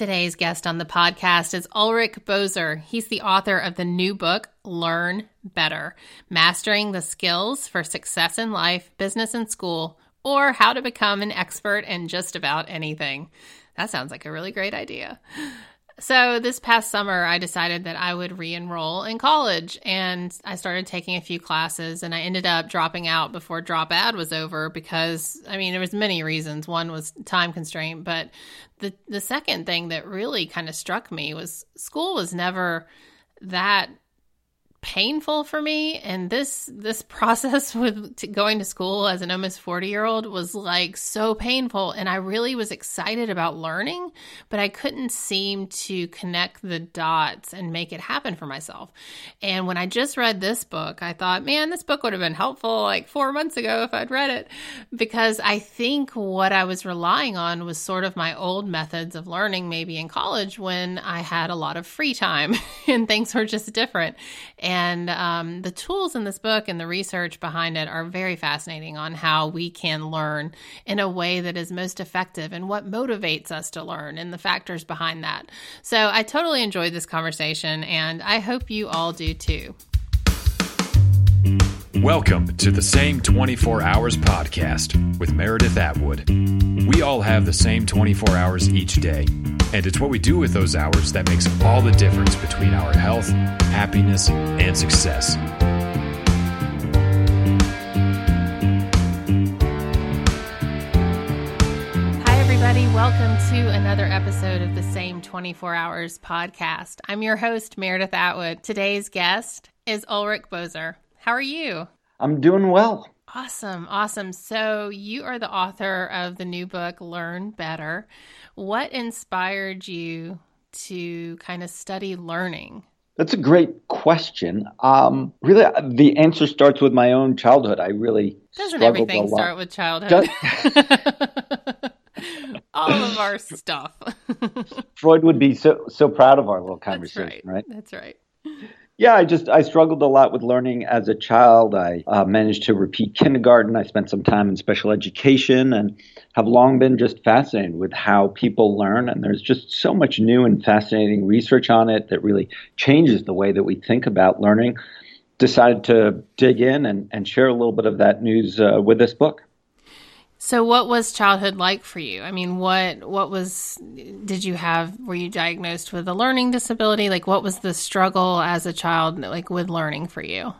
Today's guest on the podcast is Ulrich Boser. He's the author of the new book, Learn Better Mastering the Skills for Success in Life, Business, and School, or How to Become an Expert in Just About Anything. That sounds like a really great idea. So, this past summer, I decided that I would re enroll in college and I started taking a few classes and I ended up dropping out before drop ad was over because, I mean, there was many reasons. One was time constraint, but the, the second thing that really kind of struck me was school was never that painful for me. And this this process with t- going to school as an almost 40 year old was like so painful. And i really was excited about learning but i couldn't seem to connect the dots and make it happen for myself. And when i just read this book i thought man this book would have been helpful like four months ago if i'd read it. Because i think what i was relying on was sort of my old methods of learning maybe in college when i had a lot of free time and things were just different. and um, the tools in this book and the research behind it are very fascinating on how we can learn in a way that is most effective and what motivates us to learn and the factors behind that. So I totally enjoyed this conversation, and I hope you all do too. Welcome to the Same 24 Hours podcast with Meredith Atwood. We all have the same 24 hours each day, and it's what we do with those hours that makes all the difference between our health, happiness, and success. Hi, everybody. Welcome to another episode of the Same 24 Hours podcast. I'm your host, Meredith Atwood. Today's guest is Ulrich Boser. How are you? I'm doing well. Awesome. Awesome. So, you are the author of the new book, Learn Better. What inspired you to kind of study learning? That's a great question. Um, really, the answer starts with my own childhood. I really doesn't everything start with childhood. All of our stuff. Freud would be so so proud of our little conversation, That's right. right? That's right. Yeah, I just I struggled a lot with learning as a child. I uh, managed to repeat kindergarten. I spent some time in special education, and have long been just fascinated with how people learn. And there's just so much new and fascinating research on it that really changes the way that we think about learning. Decided to dig in and, and share a little bit of that news uh, with this book. So what was childhood like for you? I mean, what what was did you have were you diagnosed with a learning disability? Like what was the struggle as a child like with learning for you?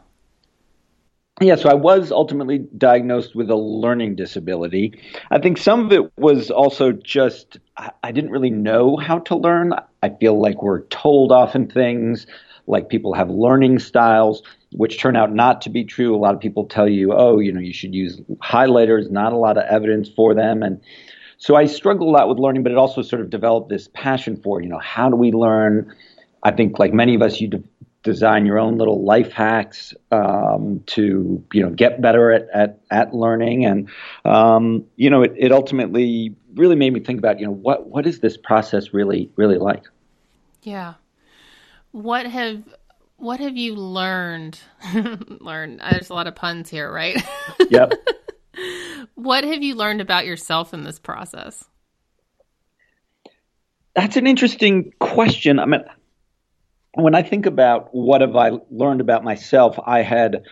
Yeah, so I was ultimately diagnosed with a learning disability. I think some of it was also just I didn't really know how to learn. I feel like we're told often things like people have learning styles which turn out not to be true. A lot of people tell you, oh, you know, you should use highlighters, not a lot of evidence for them. And so I struggled a lot with learning, but it also sort of developed this passion for, you know, how do we learn? I think, like many of us, you de- design your own little life hacks um, to, you know, get better at, at, at learning. And, um, you know, it, it ultimately really made me think about, you know, what, what is this process really, really like? Yeah. What have what have you learned? learned. There's a lot of puns here, right? Yep. what have you learned about yourself in this process? That's an interesting question. I mean, when I think about what have I learned about myself, I had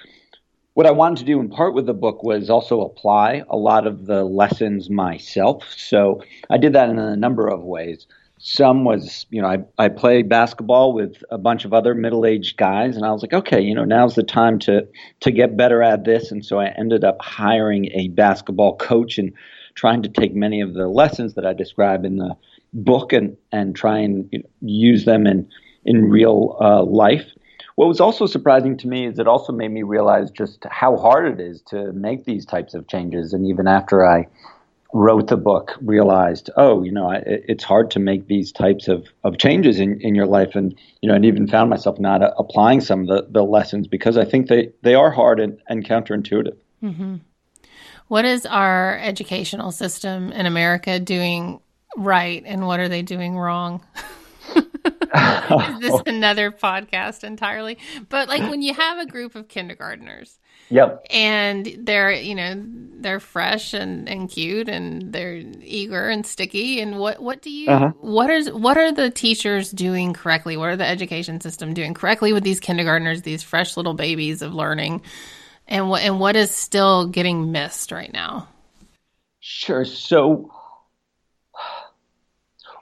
what I wanted to do in part with the book was also apply a lot of the lessons myself. So I did that in a number of ways. Some was, you know, I, I played basketball with a bunch of other middle aged guys, and I was like, okay, you know, now's the time to to get better at this. And so I ended up hiring a basketball coach and trying to take many of the lessons that I describe in the book and and try and use them in in real uh, life. What was also surprising to me is it also made me realize just how hard it is to make these types of changes. And even after I wrote the book realized, oh, you know, I, it's hard to make these types of, of changes in, in your life. And, you know, and even found myself not uh, applying some of the, the lessons because I think they, they are hard and, and counterintuitive. Mm-hmm. What is our educational system in America doing right and what are they doing wrong? is this another podcast entirely? But like when you have a group of kindergartners Yep. And they're, you know, they're fresh and, and cute and they're eager and sticky. And what, what do you, uh-huh. what is, what are the teachers doing correctly? What are the education system doing correctly with these kindergartners, these fresh little babies of learning? And what, and what is still getting missed right now? Sure. So,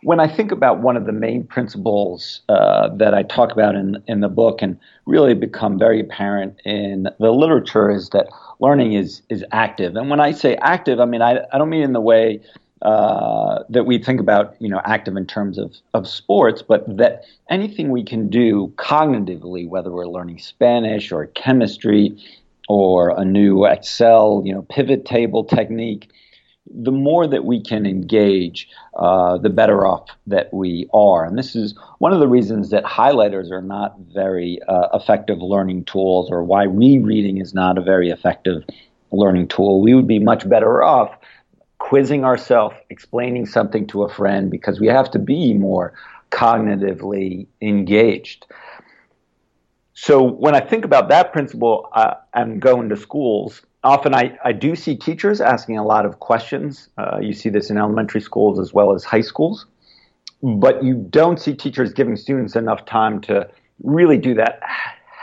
when I think about one of the main principles uh, that I talk about in, in the book and really become very apparent in the literature is that learning is, is active. And when I say active, I mean, I, I don't mean in the way uh, that we think about, you know, active in terms of, of sports, but that anything we can do cognitively, whether we're learning Spanish or chemistry or a new Excel, you know, pivot table technique, the more that we can engage, uh, the better off that we are. And this is one of the reasons that highlighters are not very uh, effective learning tools, or why rereading is not a very effective learning tool. We would be much better off quizzing ourselves, explaining something to a friend, because we have to be more cognitively engaged. So when I think about that principle uh, and going to schools, often I, I do see teachers asking a lot of questions. Uh, you see this in elementary schools as well as high schools. But you don't see teachers giving students enough time to really do that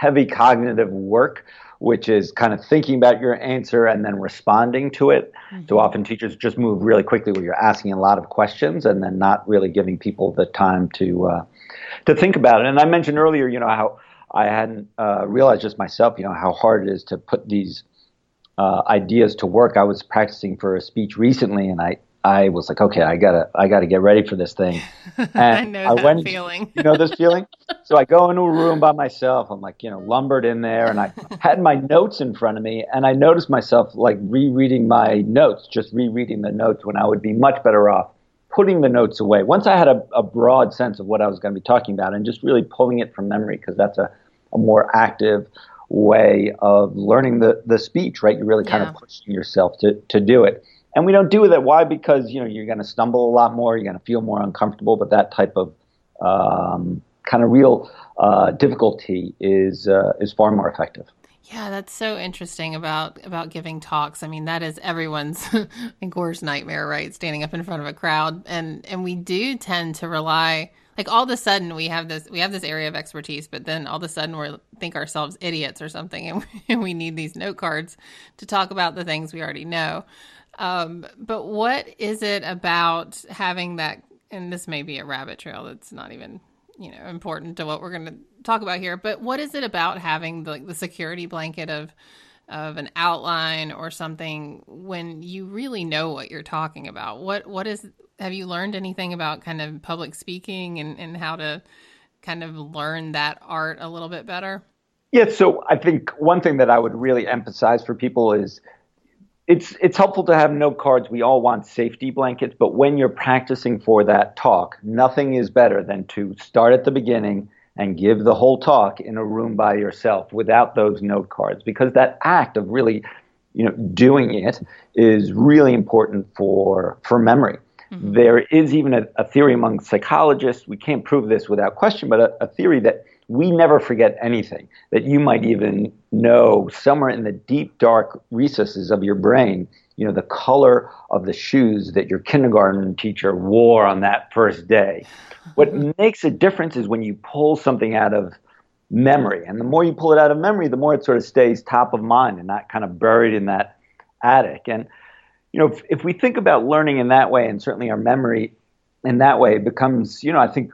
heavy cognitive work, which is kind of thinking about your answer and then responding to it. Mm-hmm. So often teachers just move really quickly where you're asking a lot of questions and then not really giving people the time to uh, to think about it. And I mentioned earlier, you know, how I hadn't uh, realized just myself, you know, how hard it is to put these uh, ideas to work. I was practicing for a speech recently, and I I was like, okay, I gotta I gotta get ready for this thing. And I know I that went, feeling. you know this feeling. So I go into a room by myself. I'm like, you know, lumbered in there, and I had my notes in front of me, and I noticed myself like rereading my notes, just rereading the notes when I would be much better off putting the notes away. Once I had a, a broad sense of what I was going to be talking about, and just really pulling it from memory, because that's a, a more active way of learning the, the speech, right? You're really kind yeah. of pushing yourself to, to do it. And we don't do that. Why? Because, you know, you're going to stumble a lot more. You're going to feel more uncomfortable. But that type of um, kind of real uh, difficulty is, uh, is far more effective. Yeah, that's so interesting about about giving talks. I mean, that is everyone's worst nightmare, right? Standing up in front of a crowd, and and we do tend to rely like all of a sudden we have this we have this area of expertise but then all of a sudden we think ourselves idiots or something and we, and we need these note cards to talk about the things we already know. Um, but what is it about having that and this may be a rabbit trail that's not even you know important to what we're going to talk about here but what is it about having the, the security blanket of of an outline or something when you really know what you're talking about what what is have you learned anything about kind of public speaking and, and how to kind of learn that art a little bit better? Yeah, so I think one thing that I would really emphasize for people is it's it's helpful to have note cards. We all want safety blankets, but when you're practicing for that talk, nothing is better than to start at the beginning and give the whole talk in a room by yourself without those note cards because that act of really you know doing it is really important for for memory Mm-hmm. There is even a, a, theory among psychologists, we can't prove this without question, but a, a theory that we never forget anything, that you might even know somewhere in the deep, dark recesses of your brain, you know, the color of the shoes that your kindergarten teacher wore on that first day. What uh-huh. makes a difference is when you pull something out of memory. And the more you pull it out of memory, the more it sort of stays top of mind and not kind of buried in that attic. And you know, if, if we think about learning in that way, and certainly our memory in that way becomes, you know, I think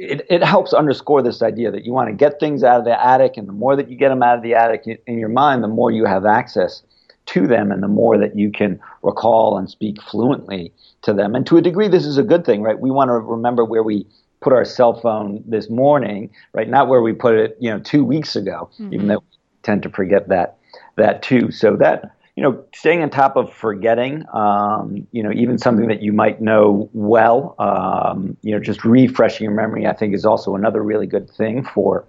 it, it helps underscore this idea that you want to get things out of the attic, and the more that you get them out of the attic in your mind, the more you have access to them, and the more that you can recall and speak fluently to them. And to a degree, this is a good thing, right? We want to remember where we put our cell phone this morning, right? Not where we put it, you know, two weeks ago, mm-hmm. even though we tend to forget that that too. So that you know, staying on top of forgetting, um, you know, even something that you might know well, um, you know, just refreshing your memory, I think is also another really good thing for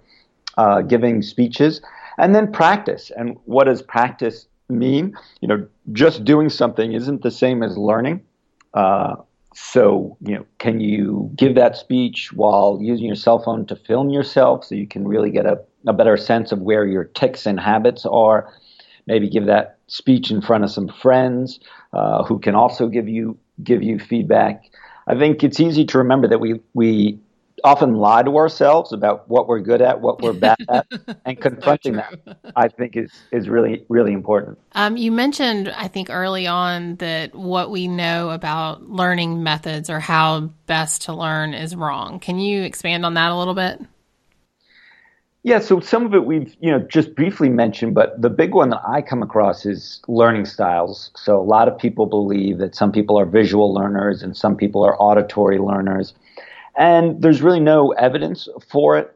uh, giving speeches. And then practice. And what does practice mean? You know, just doing something isn't the same as learning. Uh, so, you know, can you give that speech while using your cell phone to film yourself so you can really get a, a better sense of where your tics and habits are? maybe give that speech in front of some friends uh, who can also give you give you feedback. I think it's easy to remember that we we often lie to ourselves about what we're good at, what we're bad at, and confronting that, I think, is is really really important. Um, you mentioned, I think, early on that what we know about learning methods or how best to learn is wrong. Can you expand on that a little bit? Yeah, so some of it we've you know just briefly mentioned, but the big one that I come across is learning styles. So a lot of people believe that some people are visual learners and some people are auditory learners. And there's really no evidence for it.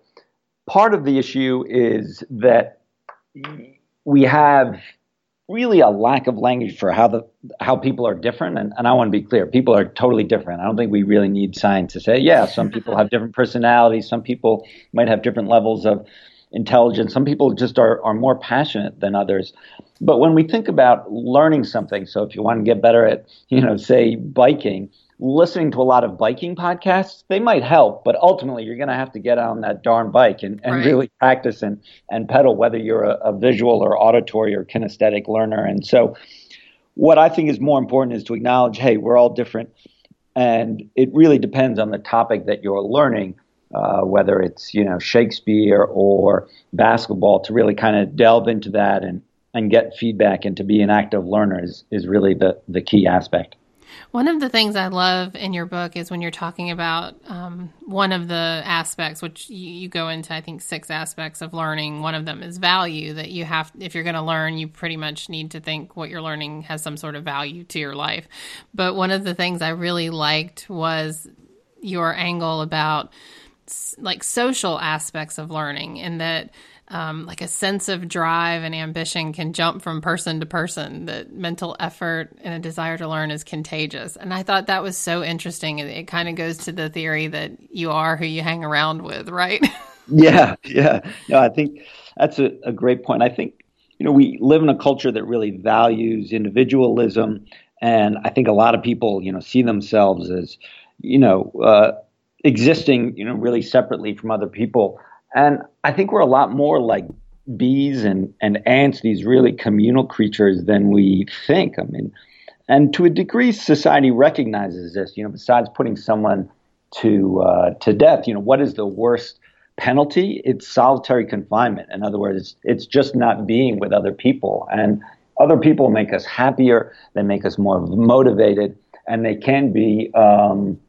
Part of the issue is that we have really a lack of language for how the how people are different. And, and I want to be clear people are totally different. I don't think we really need science to say yeah some people have different personalities. Some people might have different levels of intelligence. Some people just are, are more passionate than others. But when we think about learning something so if you want to get better at you know say biking listening to a lot of biking podcasts, they might help, but ultimately you're going to have to get on that darn bike and, and right. really practice and, and pedal, whether you're a, a, visual or auditory or kinesthetic learner. And so, what I think is more important is to acknowledge hey, we're all different. And it really depends on the topic that you're learning. Uh, whether it's you know Shakespeare or basketball, to really kind of delve into that and, and get feedback and to be an active learner is, is really the, the key aspect. One of the things I love in your book is when you're talking about um, one of the aspects, which you, you, go into, I think, six aspects of learning. One of them is value, that you have, if you're going to learn, you pretty much need to think what you're learning has some sort of value to your life. But one of the things I really liked was your angle about like social aspects of learning and that um, like a sense of drive and ambition can jump from person to person. That mental effort and a desire to learn is contagious. And I thought that was so interesting. It, it kind of goes to the theory that you are who you hang around with, right? yeah, yeah. No, I think that's a, a great point. I think, you know, we live in a culture that really values individualism. And I think a lot of people, you know, see themselves as, you know, uh, existing, you know, really separately from other people. And I think we're a lot more like bees and, and ants, these really communal creatures than we think. I mean, and to a degree, society recognizes this. You know, besides putting someone to uh, to death, you know, what is the worst penalty? It's solitary confinement. In other words, it's, it's just not being with other people, and other people make us happier. They make us more motivated, and they can be um,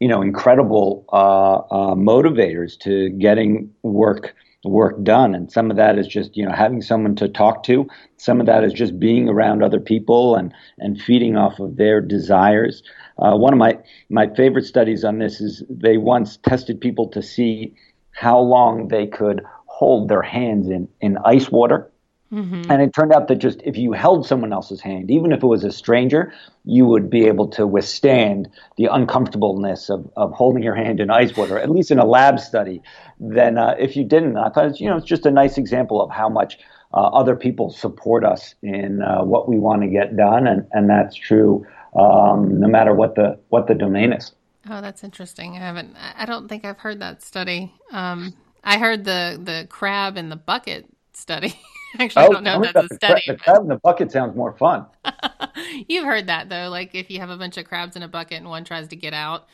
you know incredible uh, uh, motivators to getting work work done. And some of that is just you know having someone to talk to. Some of that is just being around other people and and feeding off of their desires. Uh, one of my my favorite studies on this is they once tested people to see how long they could hold their hands in in ice water Mm-hmm. And it turned out that just if you held someone else's hand, even if it was a stranger, you would be able to withstand the uncomfortableness of, of holding your hand in ice water, at least in a lab study, than uh, if you didn't. I thought, you know, it's just a nice example of how much uh, other people support us in uh, what we want to get done. And, and that's true um, no matter what the, what the domain is. Oh, that's interesting. I haven't, I don't think I've heard that study. Um, I heard the, the crab in the bucket study. Actually, oh, I don't know if that's a study. The, crab in the bucket sounds more fun. You've heard that though, like if you have a bunch of crabs in a bucket and one tries to get out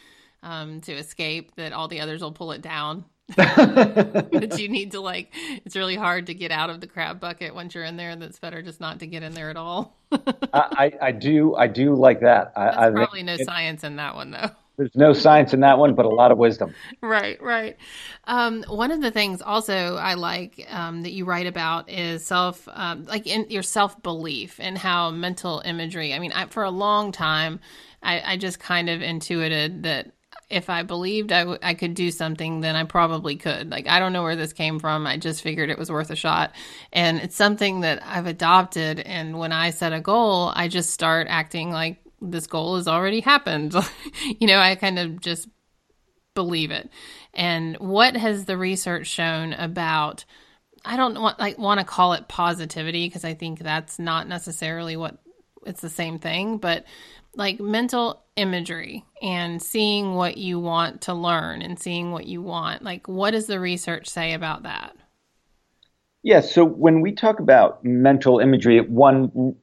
um, to escape, that all the others will pull it down. but you need to like it's really hard to get out of the crab bucket once you're in there that's better just not to get in there at all I, I do i do like that That's I, probably no it, science in that one though there's no science in that one, but a lot of wisdom. Right, right. Um, one of the things also I like um, that you write about is self, um, like in your self belief and how mental imagery. I mean, I, for a long time, I, I, just kind of intuited that if I believed I, w- I could do something, then I probably could. Like, I don't know where this came from. I just figured it was worth a shot. And it's something that I've adopted. And when I set a goal, I just start acting like this goal has already happened. you know, I kind of just believe it. And what has the research shown about I don't want like want to call it positivity because I think that's not necessarily what it's the same thing, but like mental imagery and seeing what you want to learn and seeing what you want. Like what does the research say about that? Yeah, so when we talk about mental imagery, one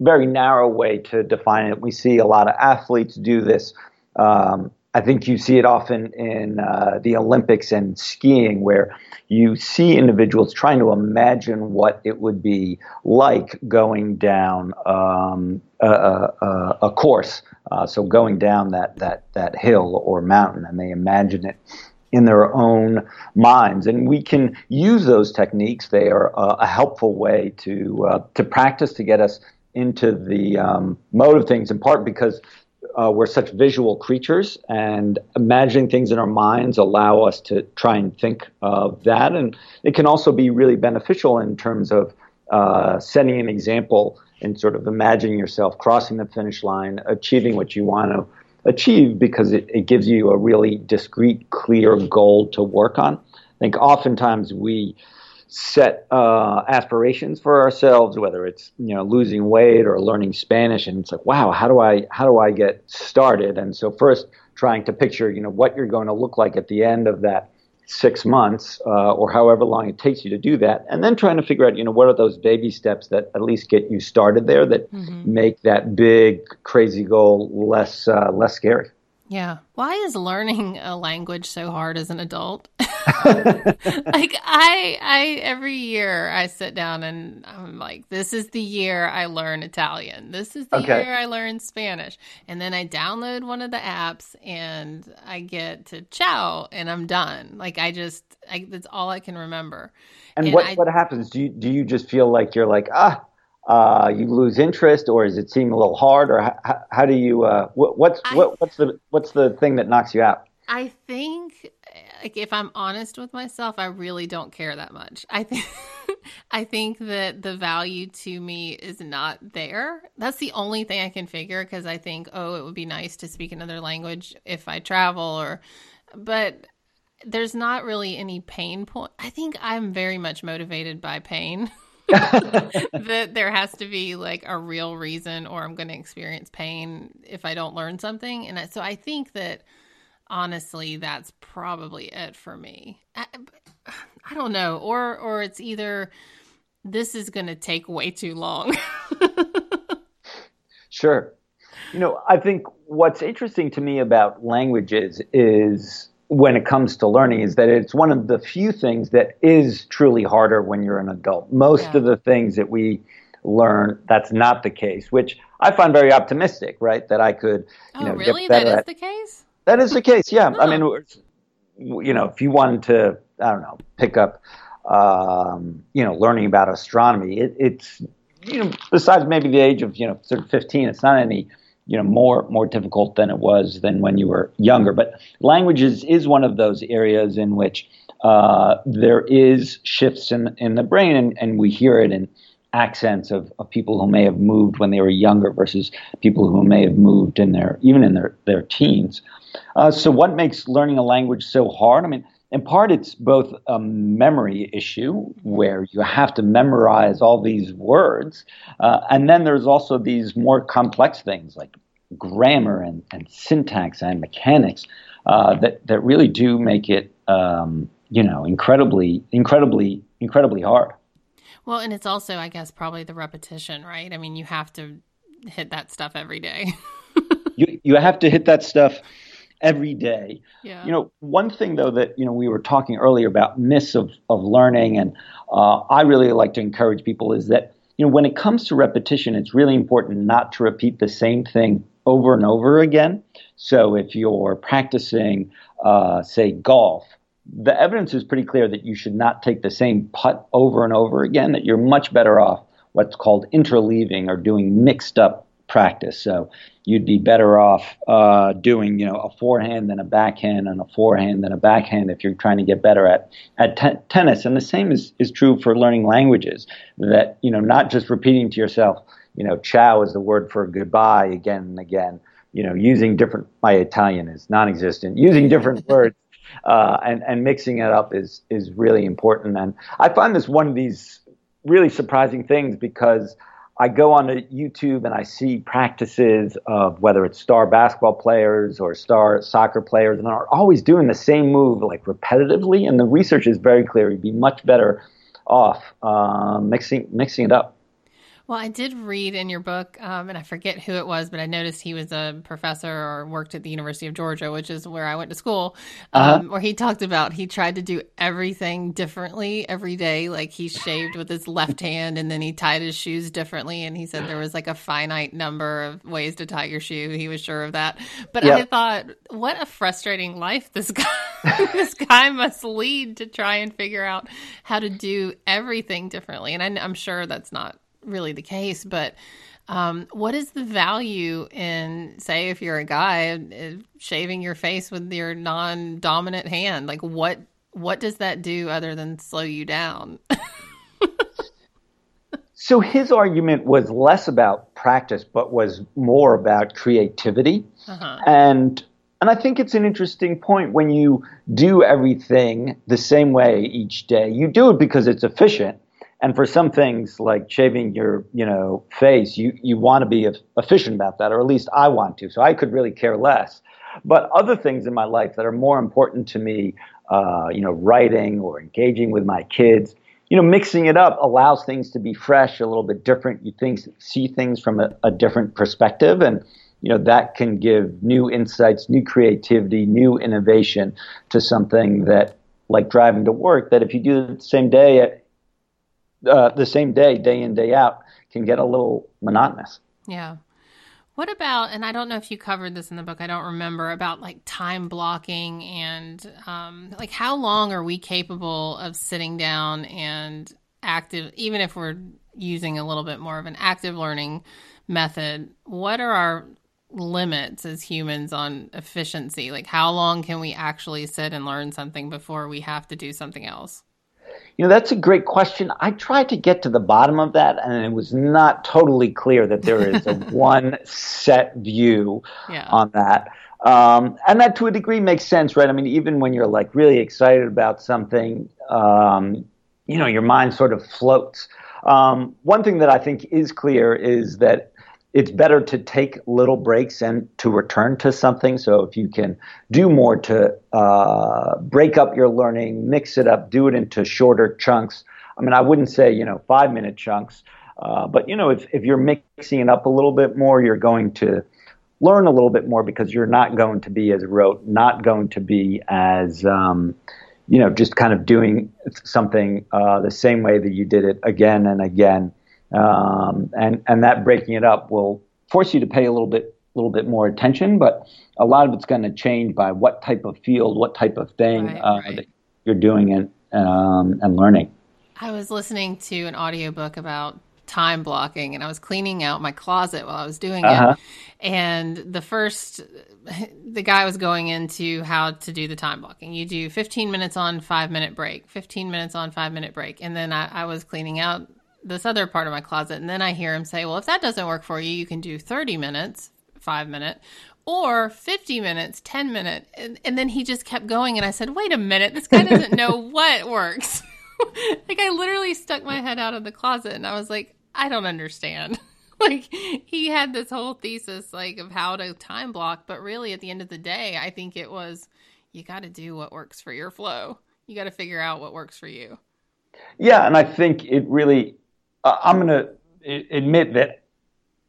very narrow way to define it, we see a lot of athletes do this. Um, I think you see it often in uh, the Olympics and skiing, where you see individuals trying to imagine what it would be like going down um, a, a, a, course. Uh, so going down that that that hill or mountain, and they imagine it in their own minds. And we can use those techniques. They are uh, a helpful way to uh, to practice to get us into the um, mode of things. In part because uh, we're such visual creatures, and imagining things in our minds allow us to try and think of that. And it can also be really beneficial in terms of uh, setting an example and sort of imagining yourself crossing the finish line, achieving what you want to achieve because it, it gives you a really discrete, clear goal to work on. I think oftentimes we set uh, aspirations for ourselves, whether it's you know losing weight or learning Spanish, and it's like, wow, how do I how do I get started? And so first, trying to picture you know what you're going to look like at the end of that six months uh, or however long it takes you to do that and then trying to figure out you know what are those baby steps that at least get you started there that mm-hmm. make that big crazy goal less uh, less scary yeah. Why is learning a language so hard as an adult? like I I every year I sit down and I'm like this is the year I learn Italian. This is the okay. year I learn Spanish. And then I download one of the apps and I get to ciao and I'm done. Like I just I, that's all I can remember. And, and what I, what happens? Do you do you just feel like you're like ah uh, you lose interest, or does it seem a little hard, or how, how do you? Uh, what, what's what, what's the what's the thing that knocks you out? I think, like, if I'm honest with myself, I really don't care that much. I think, I think that the value to me is not there. That's the only thing I can figure because I think, oh, it would be nice to speak another language if I travel, or, but there's not really any pain point. I think I'm very much motivated by pain. that there has to be like a real reason or I'm going to experience pain if I don't learn something. And so I think that honestly, that's probably it for me. I, I don't know. Or, or it's either this is going to take way too long. sure. You know, I think what's interesting to me about languages is when it comes to learning is that it's one of the few things that is truly harder when you're an adult. Most yeah. of the things that we learn, that's not the case, which I find very optimistic, right? That I could, you oh, know, really? get better that is at. the case? That is the case, yeah. I mean, you know, if you wanted to, I don't know, pick up, um, you know, learning about astronomy, it, it's, you know, besides maybe the age of, you know, sort of 15, it's not any – you know more more difficult than it was than when you were younger. But languages is one of those areas in which uh, there is shifts in in the brain, and, and we hear it in accents of, of people who may have moved when they were younger versus people who may have moved in their even in their their teens. Uh, so, what makes learning a language so hard? I mean, in part, it's both a memory issue where you have to memorize all these words, uh, and then there's also these more complex things like grammar and, and syntax and mechanics uh, that that really do make it, um, you know, incredibly, incredibly, incredibly hard. Well, and it's also, I guess, probably the repetition, right? I mean, you have to hit that stuff every day. you you have to hit that stuff every day. Yeah. You know, one thing though that you know we were talking earlier about myths of of learning, and uh, I really like to encourage people is that you know when it comes to repetition, it's really important not to repeat the same thing over and over again. So if you're practicing, uh, say, golf. The evidence is pretty clear that you should not take the same putt over and over again, that you're much better off what's called interleaving or doing mixed up practice. So you'd be better off uh, doing, you know, a forehand than a backhand and a forehand than a backhand if you're trying to get better at at t- tennis. And the same is is true for learning languages. That you know, not just repeating to yourself, you know, ciao is the word for goodbye again and again. You know, using different. My Italian is non-existent. Using different words. Uh, and and mixing it up is is really important, and I find this one of these really surprising things because I go on YouTube and I see practices of whether it's star basketball players or star soccer players, and they're always doing the same move like repetitively. And the research is very clear. You'd be much better off, uh, mixing mixing it up. Well, I did read in your book, um, and I forget who it was, but I noticed he was a professor or worked at the University of Georgia, which is where I went to school, um, uh-huh. where he talked about he tried to do everything differently every day. Like he shaved with his left hand and then he tied his shoes differently. And he said there was like a finite number of ways to tie your shoe. He was sure of that. But yep. I thought, what a frustrating life this guy, this guy must lead to try and figure out how to do everything differently. And I, I'm sure that's not really the case, but um, what is the value in, say, if you're a guy, uh, shaving your face with your non-dominant hand? Like, what what does that do other than slow you down? so his argument was less about practice, but was more about creativity, uh-huh. and and I think it's an interesting point when you do everything the same way each day. You do it because it's efficient and for some things like shaving your you know face you you want to be efficient about that or at least i want to so i could really care less. But other things in my life that are more important to me uh, you know writing or engaging with my kids you know mixing it up allows things to be fresh a little bit different. You think see things from a, a different perspective and you know that can give new insights new creativity new innovation to something that like driving to work that if you do the same day uh, the same day, day in, day out, can get a little monotonous. Yeah. What about, and I don't know if you covered this in the book, I don't remember, about like time blocking and um, like how long are we capable of sitting down and active, even if we're using a little bit more of an active learning method, what are our limits as humans on efficiency? Like, how long can we actually sit and learn something before we have to do something else? You know, that's a great question. I tried to get to the bottom of that, and it was not totally clear that there is a one set view yeah. on that. Um, and that to a degree makes sense, right? I mean, even when you're like really excited about something, um, you know, your mind sort of floats. Um, one thing that I think is clear is that it's better to take little breaks and to return to something. So if you can do more to uh, break up your learning, mix it up, do it into shorter chunks. I mean, I wouldn't say you know five minute chunks, uh, but you know if if you're mixing it up a little bit more, you're going to learn a little bit more because you're not going to be as rote, not going to be as um, you know just kind of doing something uh, the same way that you did it again and again um, and and that breaking it up will force you to pay a little bit little bit more attention, but a lot of it's going to change by what type of field, what type of thing right, uh, right. you're doing and um, and learning. I was listening to an audiobook about time blocking and I was cleaning out my closet while I was doing uh-huh. it. And the first the guy was going into how to do the time blocking. You do 15 minutes on, 5 minute break, 15 minutes on, 5 minute break. And then I, I was cleaning out this other part of my closet. And then I hear him say, well, if that doesn't work for you, you can do 30 minutes, five minute, or 50 minutes, 10 minute. And, and then he just kept going. And I said, wait a minute, this guy doesn't know what works. like I literally stuck my head out of the closet and I was like, I don't understand. like he had this whole thesis like of how to time block, but really at the end of the day, I think it was you got to do what works for your flow. You got to figure out what works for you. Yeah, and I think it really uh, I'm going to admit that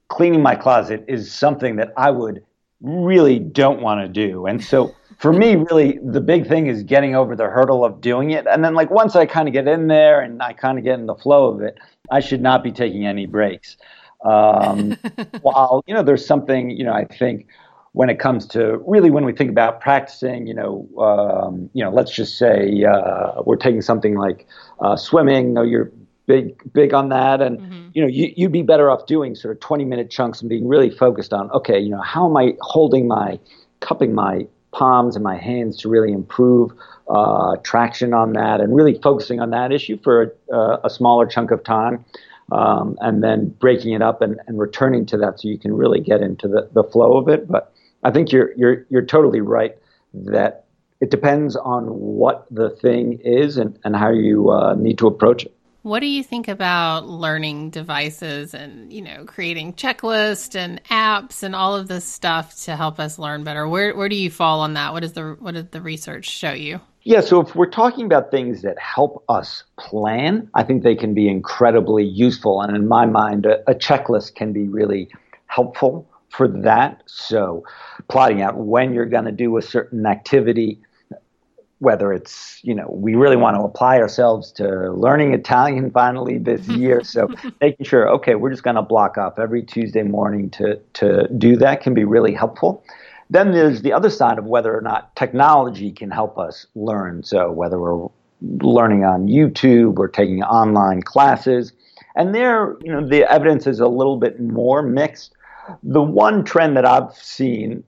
cleaning my closet is something that I would really don't want to do. And so for me, really, the big thing is getting over the hurdle of doing it. And then, like, once I kind of get in there and I kind of get in the flow of it, I should not be taking any breaks. Um, while, you know, there's something, you know, I think when it comes to really when we think about practicing, you know, um, you know, let's just say uh, we're taking something like uh, swimming. You know, you're big big on that. And mm-hmm. you know you, you'd be better off doing sort of 20 minute chunks and being really focused on okay you know how am i holding my cupping my palms and my hands to really improve uh, traction on that and really focusing on that issue for a, a smaller chunk of time um, and then breaking it up and, and returning to that so you can really get into the, the flow of it. But i think you're you're you're totally right that it depends on what the thing is and, and how you uh, need to approach it What do you think about learning devices and, you know, creating checklists and apps and all of this stuff to help us learn better? Where where do you fall on that? What does the what did the research show you? Yeah, so if we're talking about things that help us plan, I think they can be incredibly useful. And in my mind, a, a checklist can be really helpful for that. So, plotting out when you're going to do a certain activity, whether it's, you know, we really want to apply ourselves to learning Italian finally this year. So, making sure, okay, we're just going to block off every Tuesday morning to, to do that can be really helpful. Then there's the other side of whether or not technology can help us learn. So, whether we're learning on YouTube or taking online classes. And there, you know, the evidence is a little bit more mixed. The one trend that I've seen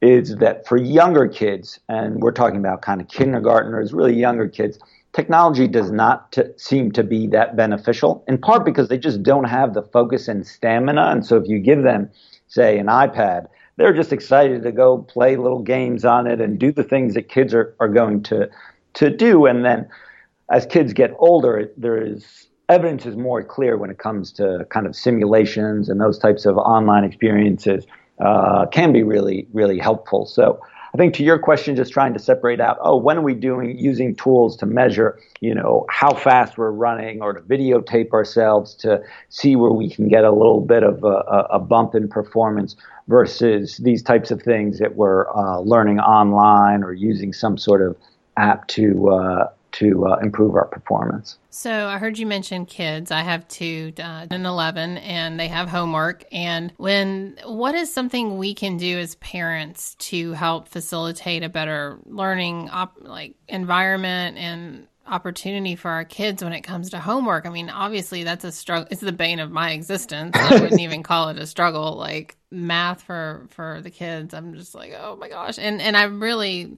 is that for younger kids, and we're talking about kind of kindergartners, really younger kids, technology does not t- seem to be that beneficial, in part because they just don't have the focus and stamina. And so if you give them, say, an iPad, they're just excited to go play little games on it and do the things that kids are, are going to, to do. And then as kids get older, there is evidence is more clear when it comes to kind of simulations and those types of online experiences uh, can be really, really helpful. So I think to your question, just trying to separate out, oh, when are we doing using tools to measure, you know, how fast we're running or to videotape ourselves to see where we can get a little bit of a, a bump in performance versus these types of things that we're uh, learning online or using some sort of app to uh, to uh, improve our performance. So I heard you mention kids. I have two, uh, eleven, and they have homework. And when what is something we can do as parents to help facilitate a better learning op- like environment and opportunity for our kids when it comes to homework. I mean, obviously that's a struggle. It's the bane of my existence. I wouldn't even call it a struggle. Like math for for the kids, I'm just like, oh my gosh. And and I'm really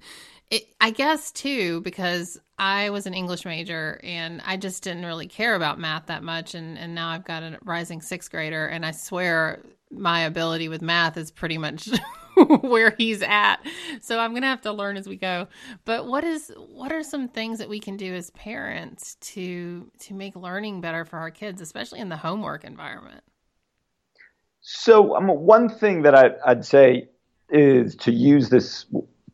it, I guess too because I was an English major and I just didn't really care about math that much, and and now I've got a rising sixth grader, and I swear my ability with math is pretty much where he's at. So I'm gonna have to learn as we go. But what is what are some things that we can do as parents to to make learning better for our kids, especially in the homework environment? So um, one thing that I, I'd say is to use this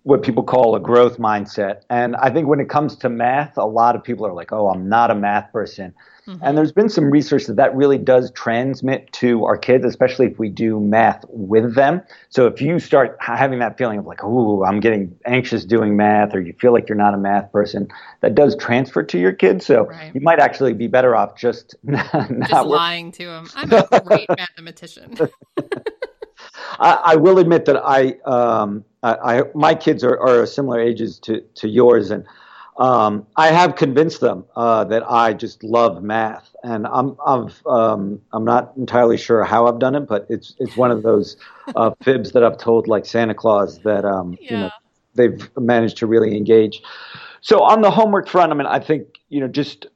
what people call a growth mindset. And I think when it comes to math, a lot of people are like, oh, I'm not a math person. Mm-hmm. And there's been some research that that really does transmit to our kids, especially if we do math with them. So if you start having that feeling of like, oh, I'm getting anxious doing math, or you feel like you're not a math person, that does transfer to your kids. So right. you might actually be better off just not, just lying to them. I'm a great mathematician. I, I, will admit that I, um, I, I my kids are, are similar ages to, to yours, and um, I have convinced them uh, that I just love math, and I'm I'm um, I'm not entirely sure how I've done it, but it's it's one of those uh, fibs that I've told like Santa Claus that um, yeah. you know they've managed to really engage. So on the homework front, I mean, I think you know just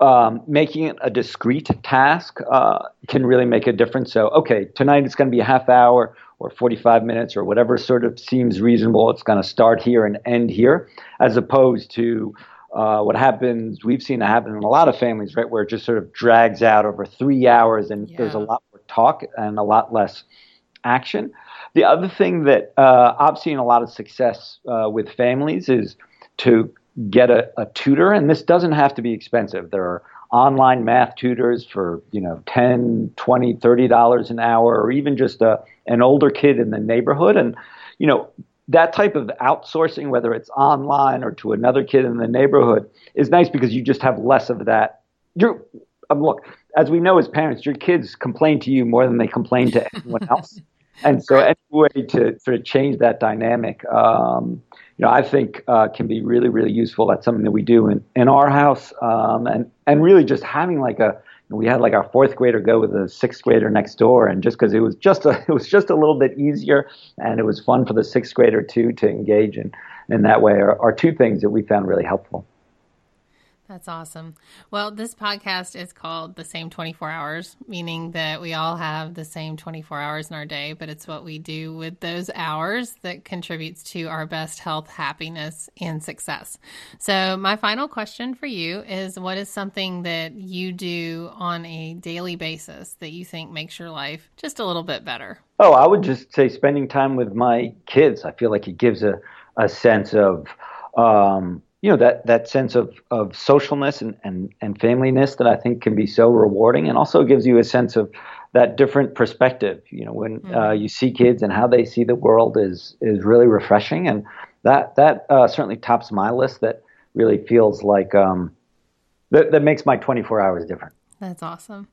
um, making it a discrete task uh, can really make a difference. So, okay, tonight it's going to be a half hour or 45 minutes or whatever sort of seems reasonable. It's going to start here and end here, as opposed to uh, what happens, we've seen it happen in a lot of families, right, where it just sort of drags out over three hours and yeah. there's a lot more talk and a lot less action. The other thing that uh, I've seen a lot of success uh, with families is to get a, a tutor, and this doesn't have to be expensive. There are online math tutors for you know 10 20 30 dollars an hour or even just a, an older kid in the neighborhood. And you know that type of outsourcing whether it's online or to another kid in the neighborhood is nice because you just have less of that. You're um, look as we know as parents your kids complain to you more than they complain to anyone else and so any way to sort of change that dynamic um, you know, I think uh, can be really, really useful. That's something that we do in, in our house, um, and and really just having like a we had like our fourth grader go with a sixth grader next door, and just because it was just a it was just a little bit easier, and it was fun for the sixth grader too to engage in in that way are, are two things that we found really helpful. That's awesome. Well, this podcast is called The Same 24 Hours, meaning that we all have the same 24 hours in our day, but it's what we do with those hours that contributes to our best health, happiness, and success. So, my final question for you is what is something that you do on a daily basis that you think makes your life just a little bit better? Oh, I would just say spending time with my kids. I feel like it gives a, a sense of, um, you know that that sense of of socialness and, and and familyness that I think can be so rewarding, and also gives you a sense of that different perspective. You know, when mm-hmm. uh, you see kids and how they see the world is is really refreshing, and that that uh, certainly tops my list. That really feels like um, that that makes my 24 hours different. That's awesome.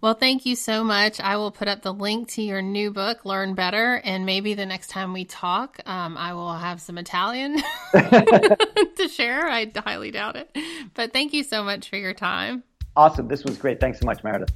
Well, thank you so much. I will put up the link to your new book, Learn Better, and maybe the next time we talk, um, I will have some Italian to share. I highly doubt it. But thank you so much for your time. Awesome. This was great. Thanks so much, Meredith.